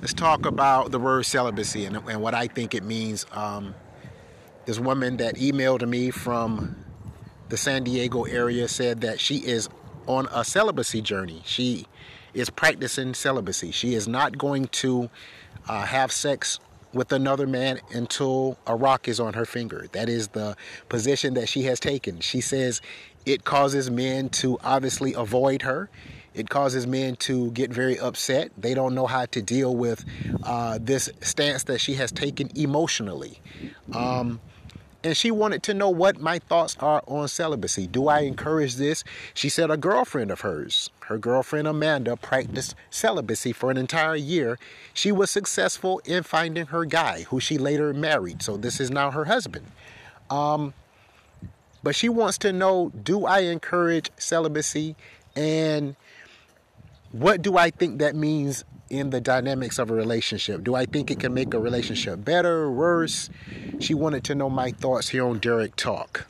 let's talk about the word celibacy and, and what I think it means. Um, this woman that emailed me from the San Diego area said that she is on a celibacy journey. She is practicing celibacy. She is not going to uh, have sex with another man until a rock is on her finger. That is the position that she has taken. She says it causes men to obviously avoid her. It causes men to get very upset. They don't know how to deal with uh, this stance that she has taken emotionally. Um, and she wanted to know what my thoughts are on celibacy. Do I encourage this? She said a girlfriend of hers, her girlfriend Amanda, practiced celibacy for an entire year. She was successful in finding her guy, who she later married. So this is now her husband. Um, but she wants to know do I encourage celibacy? And what do I think that means in the dynamics of a relationship? Do I think it can make a relationship better, or worse? She wanted to know my thoughts here on Derrick Talk.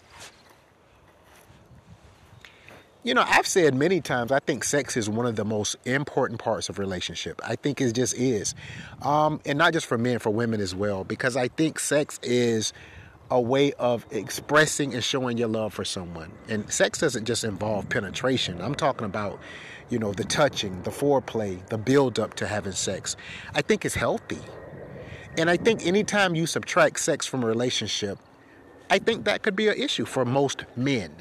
You know, I've said many times, I think sex is one of the most important parts of relationship. I think it just is. Um, and not just for men, for women as well, because I think sex is a way of expressing and showing your love for someone. And sex doesn't just involve penetration. I'm talking about you know, the touching, the foreplay, the build up to having sex, I think is healthy. And I think anytime you subtract sex from a relationship, I think that could be an issue for most men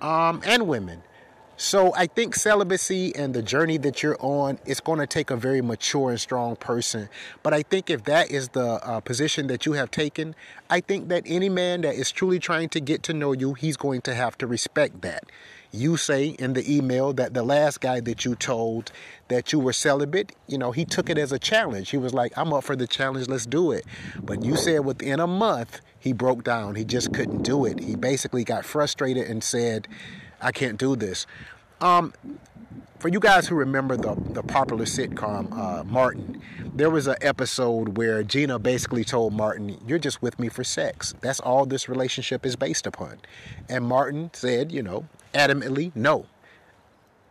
um, and women. So I think celibacy and the journey that you're on is going to take a very mature and strong person. But I think if that is the uh, position that you have taken, I think that any man that is truly trying to get to know you, he's going to have to respect that. You say in the email that the last guy that you told that you were celibate, you know, he took it as a challenge. He was like, I'm up for the challenge, let's do it. But you said within a month, he broke down. He just couldn't do it. He basically got frustrated and said, I can't do this. Um, for you guys who remember the, the popular sitcom uh, Martin, there was an episode where Gina basically told Martin, You're just with me for sex. That's all this relationship is based upon. And Martin said, You know, adamantly, no.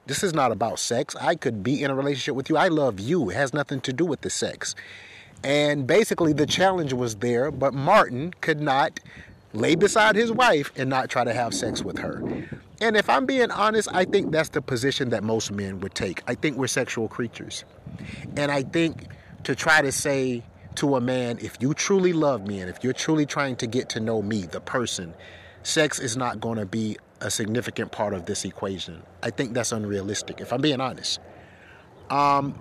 This is not about sex. I could be in a relationship with you. I love you. It has nothing to do with the sex. And basically, the challenge was there, but Martin could not lay beside his wife and not try to have sex with her. And if I'm being honest, I think that's the position that most men would take. I think we're sexual creatures. And I think to try to say to a man, if you truly love me and if you're truly trying to get to know me, the person, sex is not going to be a significant part of this equation. I think that's unrealistic, if I'm being honest. Um,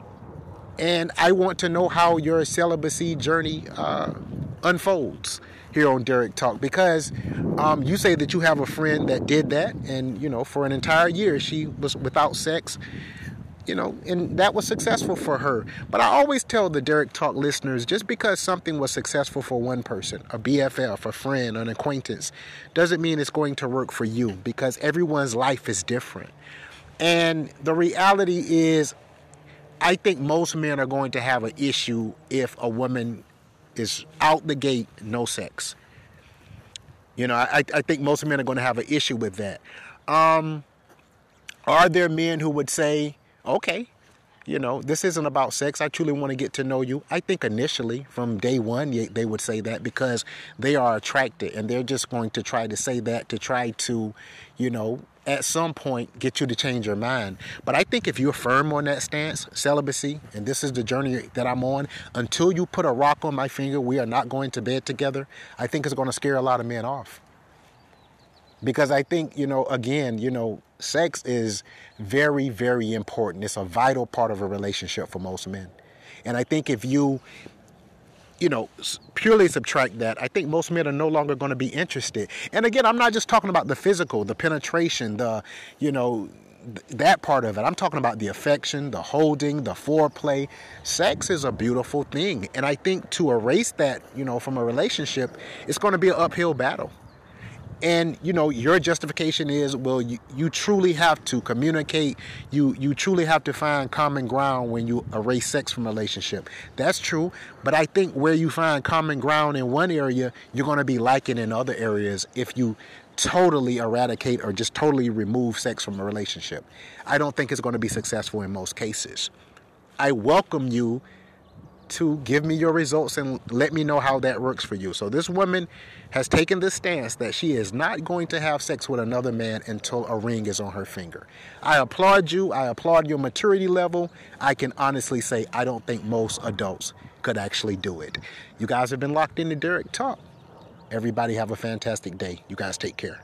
and I want to know how your celibacy journey uh, unfolds here on Derrick Talk because um, you say that you have a friend that did that, and you know, for an entire year she was without sex you know, and that was successful for her. But I always tell the Derrick Talk listeners just because something was successful for one person, a BFF, a friend, an acquaintance, doesn't mean it's going to work for you because everyone's life is different. And the reality is, I think most men are going to have an issue if a woman is out the gate, no sex. You know, I, I think most men are going to have an issue with that. Um, are there men who would say, okay, you know, this isn't about sex. I truly want to get to know you. I think initially, from day one, they would say that because they are attracted and they're just going to try to say that to try to, you know, at some point get you to change your mind. But I think if you're firm on that stance, celibacy, and this is the journey that I'm on, until you put a rock on my finger, we are not going to bed together, I think it's going to scare a lot of men off. Because I think, you know, again, you know, sex is very, very important. It's a vital part of a relationship for most men. And I think if you, you know, purely subtract that, I think most men are no longer going to be interested. And again, I'm not just talking about the physical, the penetration, the, you know, that part of it. I'm talking about the affection, the holding, the foreplay. Sex is a beautiful thing. And I think to erase that, you know, from a relationship, it's going to be an uphill battle and you know your justification is well you, you truly have to communicate. You you truly have to find common ground when you erase sex from a relationship. That's true. But i think where you find common ground in one area you're going to be liking in other areas if you totally eradicate or just totally remove sex from a relationship. I don't think it's going to be successful in most cases. I welcome you to give me your results and let me know how that works for you. So this woman has taken the stance that she is not going to have sex with another man until a ring is on her finger. I applaud you. I applaud your maturity level. I can honestly say I don't think most adults could actually do it. You guys have been locked into Derrick Talk. Everybody have a fantastic day. You guys take care.